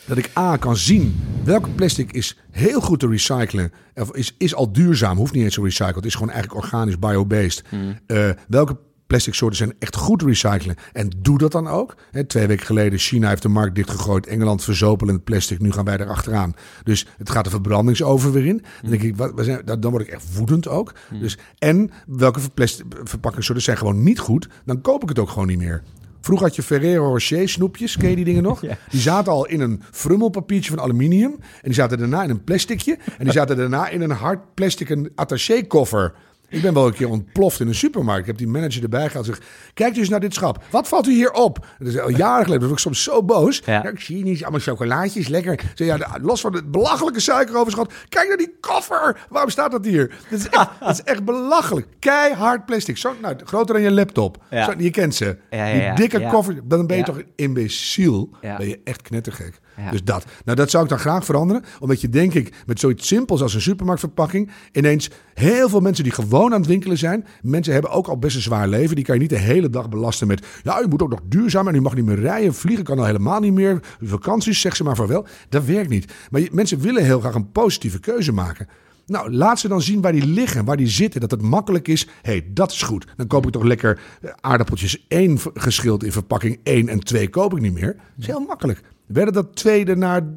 dat ik A kan zien welke plastic is heel goed te recyclen. Of is, is al duurzaam, hoeft niet eens zo recycled. Is gewoon eigenlijk organisch, bio-based. Hmm. Eh, welke plastic soorten zijn echt goed te recyclen? En doe dat dan ook. Hè, twee weken geleden, China heeft de markt dichtgegooid. Engeland verzopelend plastic. Nu gaan wij er achteraan. Dus het gaat de verbrandingsover weer in. Dan denk ik, wat, wat zijn, dan dan word ik echt woedend ook. Dus, en welke verplastic- verpakkingssoorten zijn gewoon niet goed? Dan koop ik het ook gewoon niet meer. Vroeger had je Ferrero Rocher snoepjes, ken je die dingen nog? Ja. Die zaten al in een frummelpapiertje van aluminium. En die zaten daarna in een plasticje. En die zaten daarna in een hard plastic een attaché koffer. Ik ben wel een keer ontploft in een supermarkt. Ik heb die manager erbij gehad en zeg: Kijk dus naar dit schap. Wat valt u hier op? Dat is al jaren geleden. Dat was ik soms zo boos. Ja. Ja, ik zie niet allemaal chocolaatjes, lekker. Zeg, ja, los van het belachelijke suikeroverschot. Kijk naar die koffer. Waarom staat dat hier? Dat is echt, dat is echt belachelijk. Keihard plastic. Zo, nou, groter dan je laptop. Ja. Zo, je kent ze. Ja, ja, die dikke koffer. Dan ben je toch een imbeciel. Ben je echt knettergek. Dus dat. Nou, dat zou ik dan graag veranderen. Omdat je, denk ik, met zoiets simpels als een supermarktverpakking... ineens heel veel mensen die gewoon aan het winkelen zijn... mensen hebben ook al best een zwaar leven. Die kan je niet de hele dag belasten met... ja, je moet ook nog duurzaam en u mag niet meer rijden. Vliegen kan al helemaal niet meer. Vakanties, zeg ze maar voor wel. Dat werkt niet. Maar je- mensen willen heel graag een positieve keuze maken. Nou, laat ze dan zien waar die liggen, waar die zitten. Dat het makkelijk is. Hé, hey, dat is goed. Dan koop ik toch lekker eh, aardappeltjes één geschild in verpakking 1 en 2 koop ik niet meer. Dat is heel makkelijk. Werden dat tweede na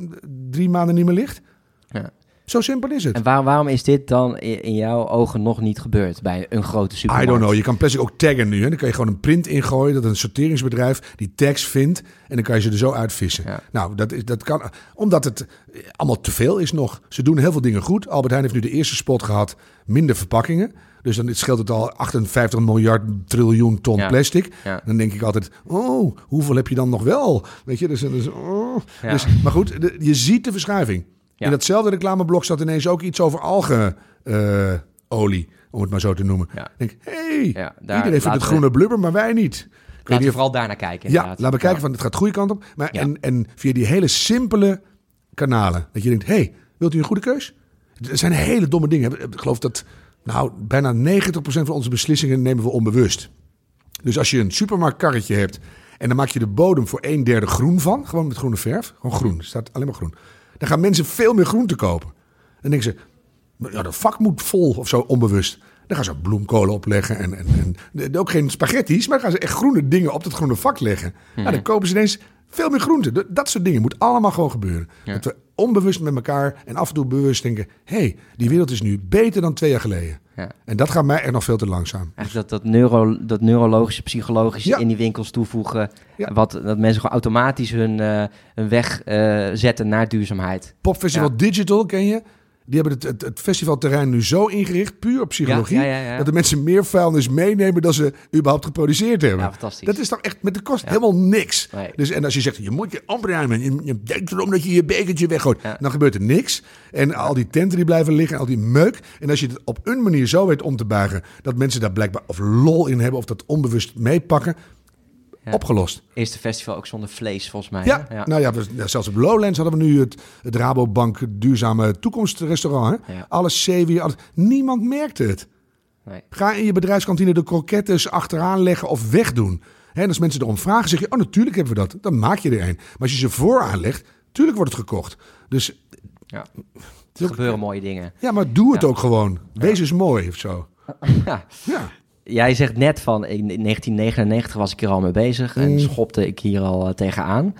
drie maanden niet meer ligt? Zo simpel is het. En waar, waarom is dit dan in, jouw ogen nog niet gebeurd bij een grote I supermarkt? don't know. Je kan plastic ook taggen nu. Hè. Dan kan je gewoon een print ingooien dat een sorteringsbedrijf die tags vindt. En dan kan je ze er zo uitvissen. Ja. Nou, dat, is, dat kan. Omdat het allemaal te veel is nog. Ze doen heel veel dingen goed. Albert Heijn heeft nu de eerste spot gehad. Minder verpakkingen. Dus dan scheelt het al 58 miljard triljoen ton Ja. plastic. Ja. Dan denk ik altijd, oh, hoeveel heb je dan nog wel? Weet je, dus, dus, oh. Dus maar goed, de- je ziet de verschuiving. Ja. In datzelfde reclameblok zat ineens ook iets over algeolie, om het maar zo te noemen. Ja. Ik denk, hey, Ja, daar iedereen vindt het we- groene blubber, maar wij niet. Ik Laten we of- vooral daarnaar kijken. ja, laten we kijken van het gaat de goede kant op. Maar en, en via die hele simpele kanalen. Dat je denkt, hey, wilt u een goede keus? Er zijn hele domme dingen. Ik geloof dat nou, bijna 90% van onze beslissingen nemen we onbewust. Dus als je een supermarktkarretje hebt en dan maak je de bodem voor een derde groen van. Gewoon met groene verf. Gewoon groen. Staat alleen maar groen. Dan gaan mensen veel meer groente kopen. Dan denken ze, ja, de vak moet vol of zo onbewust. Dan gaan ze bloemkolen opleggen en, en, en ook geen spaghetti's, maar dan gaan ze echt groene dingen op dat groene vak leggen. Nou, dan kopen ze ineens veel meer groente. Dat- soort dingen moet allemaal gewoon gebeuren. Dat we onbewust met elkaar en af en toe bewust denken: hé, hey, die wereld is nu beter dan twee jaar geleden. Ja. En dat gaat mij echt nog veel te langzaam. Eigenlijk dat, dat, neuro, dat neurologische, psychologische Ja. in die winkels toevoegen. Wat, dat mensen gewoon automatisch hun, hun weg eh, zetten naar duurzaamheid. Popfestival. Digital, ken je? Die hebben het, het, het festivalterrein nu zo ingericht, puur op psychologie, Ja, ja, ja, ja. dat de mensen meer vuilnis meenemen dan ze überhaupt geproduceerd hebben. Ja, fantastisch. Dat is toch echt, met de kost helemaal niks. Nee. Dus, en als je zegt, je moet je opruimen, je, je denkt erom dat je je bekertje weggooit, dan gebeurt er niks. En al die tenten die blijven liggen, al die meuk. En als je het op een manier zo weet om te buigen, dat mensen daar blijkbaar of lol in hebben, of dat onbewust meepakken, Ja. opgelost. Eerste festival ook zonder vlees, volgens mij. Ja, ja. nou ja, we- zelfs op Lowlands hadden we nu het, het Rabobank duurzame toekomstrestaurant. Hè? Alles zeewier, alles. Niemand merkte het. Nee. Ga in je bedrijfskantine de krokettes achteraan leggen of wegdoen. Hè, en als mensen erom vragen, zeg je, oh natuurlijk hebben we dat. Dan maak je er een. Maar als je ze vooraan legt, tuurlijk wordt het gekocht. Dus Ja. Er gebeuren mooie dingen. ja, maar doe het ook gewoon. Wees eens mooi of zo. Ja. Ja. Jij zegt net van in 1999 was ik hier al mee bezig en Mm. schopte ik hier al eh, tegenaan.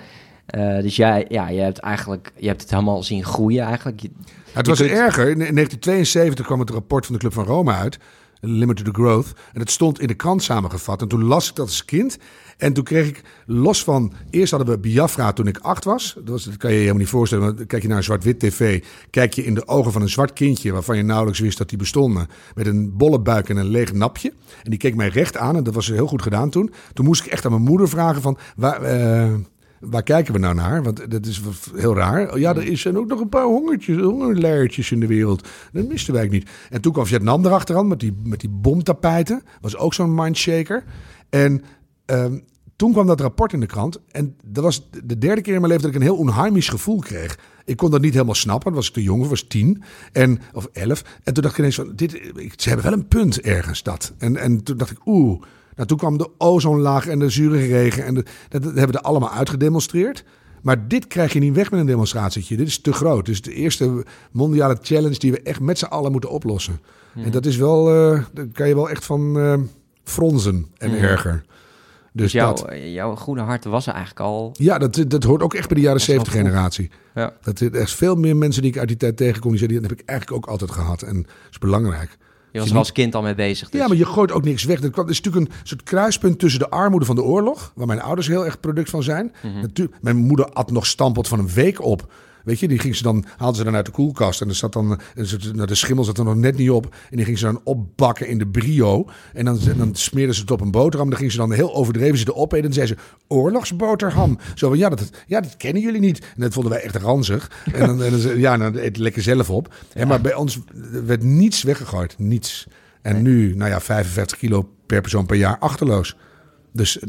Eh, dus jij, ja, je hebt eigenlijk, je hebt het helemaal zien groeien eigenlijk. Je- Het was kunt- erger. In 1972 kwam het rapport van de Club van Rome uit. Limited to Growth. En het stond in de krant samengevat. En toen las ik dat als kind. En toen kreeg ik los van... Eerst hadden we Biafra toen ik acht was. Dat, kan je je helemaal niet voorstellen. Want kijk je naar een zwart-wit tv. Kijk je in de ogen van een zwart kindje... waarvan je nauwelijks wist dat die bestonden. Met een bolle buik en een leeg napje. En die keek mij recht aan. En dat was heel goed gedaan toen. Toen moest ik echt aan mijn moeder vragen van... Waar, eh, Waar kijken we nou naar? Want dat is heel raar. Ja, er zijn ook nog een paar hongertjes, hongerleiertjes in de wereld. Dat misten wij niet. En toen kwam Vietnam erachteraan met die, met die bomtapijten. Was ook zo'n mindshaker. En ehm, toen kwam dat rapport in de krant. En dat was de derde keer in mijn leven dat ik een heel onheimisch gevoel kreeg. Ik kon dat niet helemaal snappen. Dan was ik te jong, was tien en, of elf. En toen dacht ik ineens van, dit, ze hebben wel een punt ergens dat. En, en toen dacht ik, oeh. Nou, toen kwam de ozonlaag en de zure regen. En de, dat, dat hebben we er allemaal uitgedemonstreerd. Maar dit krijg je niet weg met een demonstratietje. Dit is te groot. Dit is de eerste mondiale challenge die we echt met z'n allen moeten oplossen. En dat is wel, eh daar kan je wel echt van eh, fronzen en erger. Dus Dus jouw, dat. jouw groene hart was er eigenlijk al. Ja, dat, dat hoort ook echt bij de jaren Dat is wel 70 generatie. Ja. Dat er is veel meer mensen die ik uit die tijd tegenkom. Die zeggen, dat heb ik eigenlijk ook altijd gehad. En dat is belangrijk. Je was er als kind al mee bezig. Dus. Ja, maar je gooit ook niks weg. Dat is natuurlijk een soort kruispunt tussen de armoede van de oorlog, waar mijn ouders heel erg product van zijn. Natuurlijk, mijn moeder at nog stampot van een week op. Weet je, die ging ze dan, haalde ze dan uit de koelkast en er zat dan, een soort- nou, de schimmel zat er nog net niet op. En die ging ze dan opbakken in de brio. En dan, dan smeerden ze het op een boterham. Dan ging ze dan heel overdreven zitten opeten. En dan zei ze, oorlogsboterham. Zo van, ja dat, ja, dat kennen jullie niet. En dat vonden wij echt ranzig. En dan, en ja, dan eet lekker zelf op. En maar bij ons werd niets weggegooid. Niets. En nu, nou ja, 55 kilo per persoon per jaar achterloos. Dus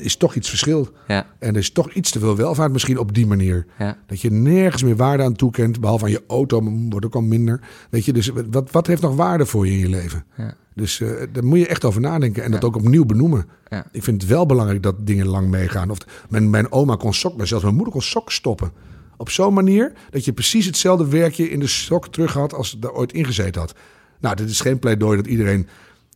is toch iets verschil. Ja, En er is toch iets te veel welvaart misschien op die manier. ja. Dat je nergens meer waarde aan toekent, behalve aan je auto, wordt ook al minder. Weet je, dus wat, wat heeft nog waarde voor je in je leven? Ja. Dus eh, daar moet je echt over nadenken en dat ook opnieuw benoemen. Ja. Ik vind het wel belangrijk dat dingen lang meegaan. Of mijn, mijn oma kon sok, maar zelfs mijn moeder kon sok stoppen. Op zo'n manier dat je precies hetzelfde werkje in de sok terug had als het er ooit ingezeten had. Nou, dit is geen pleidooi dat iedereen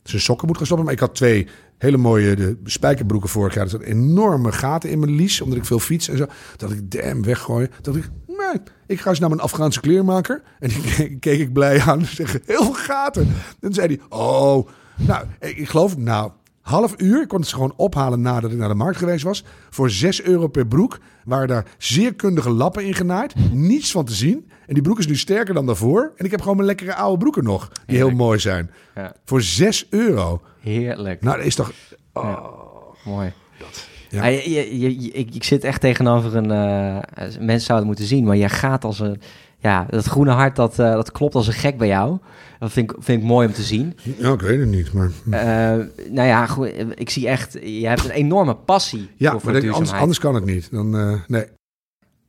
zijn sokken moet gaan stoppen. Maar ik had twee hele mooie de spijkerbroeken vorig jaar. Er zaten enorme gaten in mijn lies, omdat ik veel fiets en zo. Dat ik damn weggooien. Dat ik, nee, ik ga eens naar mijn Afghaanse kleermaker. En die keek, ik blij aan. Zeg, heel veel gaten. En toen zei hij, oh, nou, ik geloof, nou, half uur. Ik kon het ze gewoon ophalen nadat ik naar de markt geweest was. Voor 6 euro per broek waren daar zeer kundige lappen in genaaid. Niets van te zien. En die broek is nu sterker dan daarvoor. En ik heb gewoon mijn lekkere oude broeken nog. Die heel mooi zijn. Ja. Voor 6 euro. Heerlijk. Nou, dat is toch... Mooi. Ja. Ja. je, je, je- ik, ik zit echt tegenover een... eh, mensen zouden moeten zien, maar jij gaat als een... Ja, dat groene hart, dat, eh, dat klopt als een gek bij jou. Dat vind ik, vind ik mooi om te zien. Ja, ik weet het niet, maar... Eh, nou ja, goed, ik zie echt... Je hebt een enorme passie Ja, voor, voor maar dat- anders, anders kan het niet. Dan, eh, nee.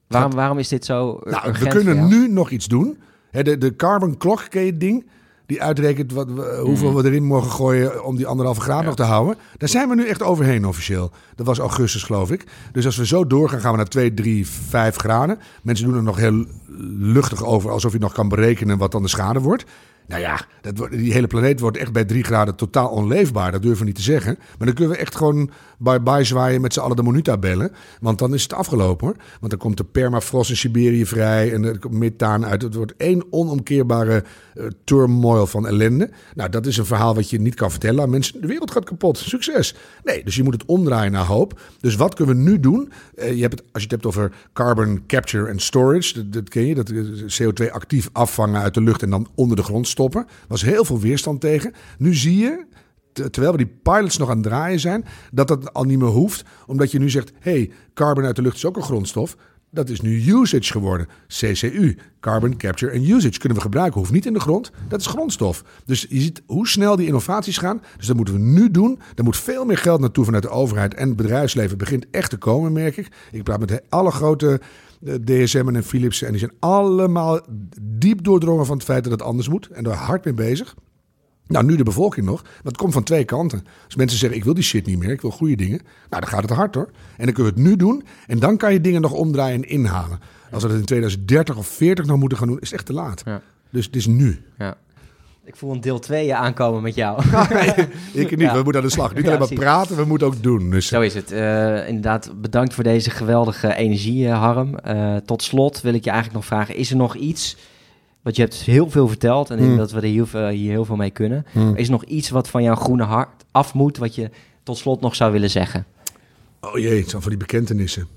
Waarom, waarom is dit zo Nou, we kunnen nu nog iets doen. Hè, de, de carbon clock, ken je het ding? Die uitrekent wat, hoeveel we erin mogen gooien om die anderhalve graad nog te houden. Daar zijn we nu echt overheen officieel. Dat was augustus, geloof ik. Dus als we zo doorgaan, gaan we naar 2, 3, 5 graden. Mensen doen er nog heel luchtig over, alsof je nog kan berekenen wat dan de schade wordt. Nou ja, dat die hele planeet wordt echt bij 3 graden totaal onleefbaar. Dat durven we niet te zeggen. Maar dan kunnen we echt gewoon bye-bye zwaaien met z'n allen de Monuta bellen. Want dan is het afgelopen hoor. Want dan komt de permafrost in Siberië vrij en er komt methaan uit. Het wordt één onomkeerbare eh, turmoil van ellende. Nou, dat is een verhaal wat je niet kan vertellen aan mensen. De wereld gaat kapot. Succes. Nee, dus je moet het omdraaien naar hoop. Dus wat kunnen we nu doen? Eh, je hebt het, als je het hebt over carbon capture and storage, dat, dat ken je, dat eh, CO2 actief afvangen uit de lucht en dan onder de grond stoppen. Er was heel veel weerstand tegen. Nu zie je, te- terwijl we die pilots nog aan het draaien zijn, dat dat al niet meer hoeft. Omdat je nu zegt, hey, carbon uit de lucht is ook een grondstof. Dat is nu usage geworden. CCU, Carbon Capture and Usage, kunnen we gebruiken. Hoeft niet in de grond, dat is grondstof. Dus je ziet hoe snel die innovaties gaan. Dus dat moeten we nu doen. Er moet veel meer geld naartoe vanuit de overheid. En het bedrijfsleven begint echt te komen, merk ik. Ik praat met alle grote eh, DSM en Philips. En die zijn allemaal diep doordrongen van het feit dat het anders moet. En daar hard mee bezig. Nou, nu de bevolking nog. Het komt van twee kanten. Als mensen zeggen, ik wil die shit niet meer, ik wil goede dingen. Nou, dan gaat het hard hoor. En dan kunnen we het nu doen. En dan kan je dingen nog omdraaien en inhalen. Als we dat in 2030 of 40 nog moeten gaan doen, is het echt te laat. Ja. Dus het is nu. Ja. Ik voel een deel 2 aankomen met jou. ik niet, Ja. we moeten aan de slag. Niet alleen maar praten, we moeten ook doen. Dus, Zo is het. Eh, inderdaad, bedankt voor deze geweldige energie, eh, Harm. Eh, tot slot wil ik je eigenlijk nog vragen: is er nog iets? Want je hebt heel veel verteld en ik denk Hmm. dat we er heel veel, hier heel veel mee kunnen. Hmm. Is er nog iets wat van jouw groene hart af moet, wat je tot slot nog zou willen zeggen? Oh jee, het zijn van die bekentenissen.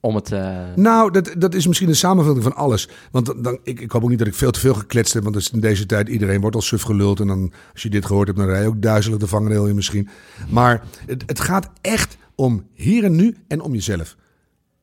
Om het. eh, Nou, dat, dat is misschien een samenvatting van alles. Want dan, ik, ik hoop ook niet dat ik veel te veel gekletst heb. Want is in deze tijd iedereen wordt al suf geluld. En dan, als je dit gehoord hebt, dan rij je ook duizelig de vangrail in misschien. Maar het, het gaat echt om hier en nu en om jezelf.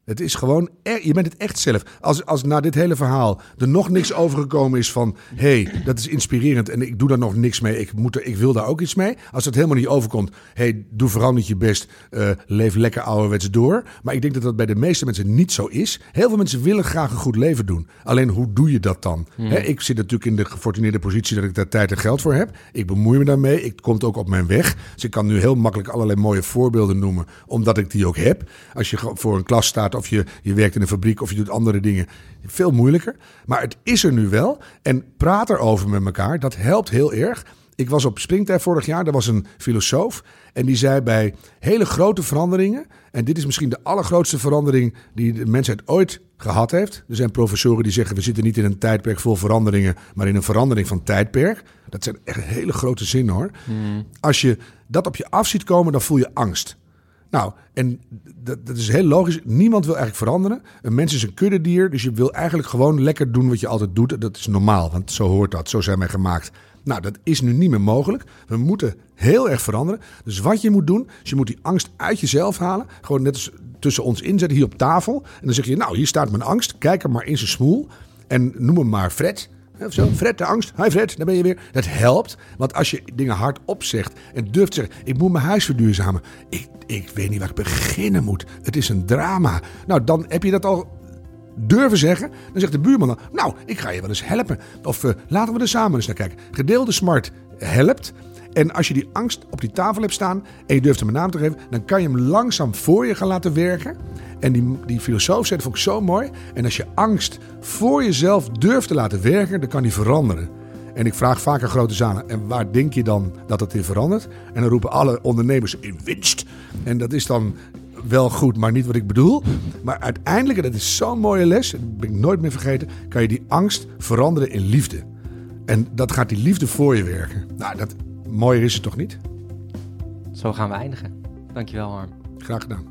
Het is gewoon, er- je bent het echt zelf. Als, als na dit hele verhaal er nog niks overgekomen is van... hé, hey, dat is inspirerend en ik doe daar nog niks mee. Ik, moet er, ik wil daar ook iets mee. Als het helemaal niet overkomt, hé, hey, doe vooral niet je best. eh, leef lekker ouderwets door. Maar ik denk dat dat bij de meeste mensen niet zo is. Heel veel mensen willen graag een goed leven doen. Alleen, hoe doe je dat dan? Hè, ik zit natuurlijk in de gefortuneerde positie dat ik daar tijd en geld voor heb. Ik bemoei me daarmee. Ik komt ook op mijn weg. Dus ik kan nu heel makkelijk allerlei mooie voorbeelden noemen... omdat ik die ook heb. Als je voor een klas staat of je, je werkt in een fabriek of je doet andere dingen. Veel moeilijker. Maar het is er nu wel. En praat erover met elkaar. Dat helpt heel erg. Ik was op Springtime vorig jaar. Daar was een filosoof. En die zei bij hele grote veranderingen. En dit is misschien de allergrootste verandering die de mensheid ooit gehad heeft. Er zijn professoren die zeggen: we zitten niet in een tijdperk vol veranderingen, maar in een verandering van tijdperk. Dat zijn echt hele grote zinnen hoor. Als je dat op je af ziet komen, dan voel je angst. Nou, en dat, dat is heel logisch. Niemand wil eigenlijk veranderen. Een mens is een kuddedier, dus je wil eigenlijk gewoon lekker doen wat je altijd doet. Dat is normaal, want zo hoort dat. Zo zijn wij gemaakt. Nou, dat is nu niet meer mogelijk. We moeten heel erg veranderen. Dus wat je moet doen, is je moet die angst uit jezelf halen. Gewoon net als tussen ons inzetten hier op tafel. En dan zeg je, nou, hier staat mijn angst. Kijk er maar in zijn smoel. En noem hem maar Fred. Of zo. Fred, de angst. Hi Fred, daar ben je weer. Dat helpt. Want als je dingen hardop zegt en durft te zeggen... ik moet mijn huis verduurzamen. Ik, ik weet niet waar ik beginnen moet. Het is een drama. Nou, dan heb je dat al durven zeggen. Dan zegt de buurman dan... nou, ik ga je wel eens helpen. Of eh, laten we er samen eens naar kijken. Gedeelde smart helpt. En als je die angst op die tafel hebt staan... en je durft hem een naam te geven... dan kan je hem langzaam voor je gaan laten werken... En die, die filosoof zei, dat vond ik zo mooi. En als je angst voor jezelf durft te laten werken, dan kan die veranderen. En ik vraag vaak aan grote zalen, en waar denk je dan dat het in verandert? En dan roepen alle ondernemers in winst. En dat is dan wel goed, maar niet wat ik bedoel. Maar uiteindelijk, en dat is zo'n mooie les, dat ben ik nooit meer vergeten, kan je die angst veranderen in liefde. En dat gaat die liefde voor je werken. Nou, dat mooier is het toch niet? Zo gaan we eindigen. Dankjewel, Harm. Graag gedaan.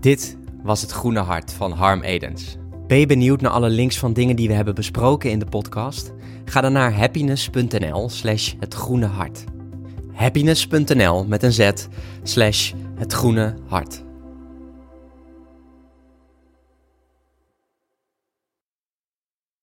Dit was het Groene Hart van Harm Edens. Ben je benieuwd naar alle links van dingen die we hebben besproken in de podcast? Ga dan naar happiness.nl slash het groene hart. Happiness.nl met een z slash het groene hart.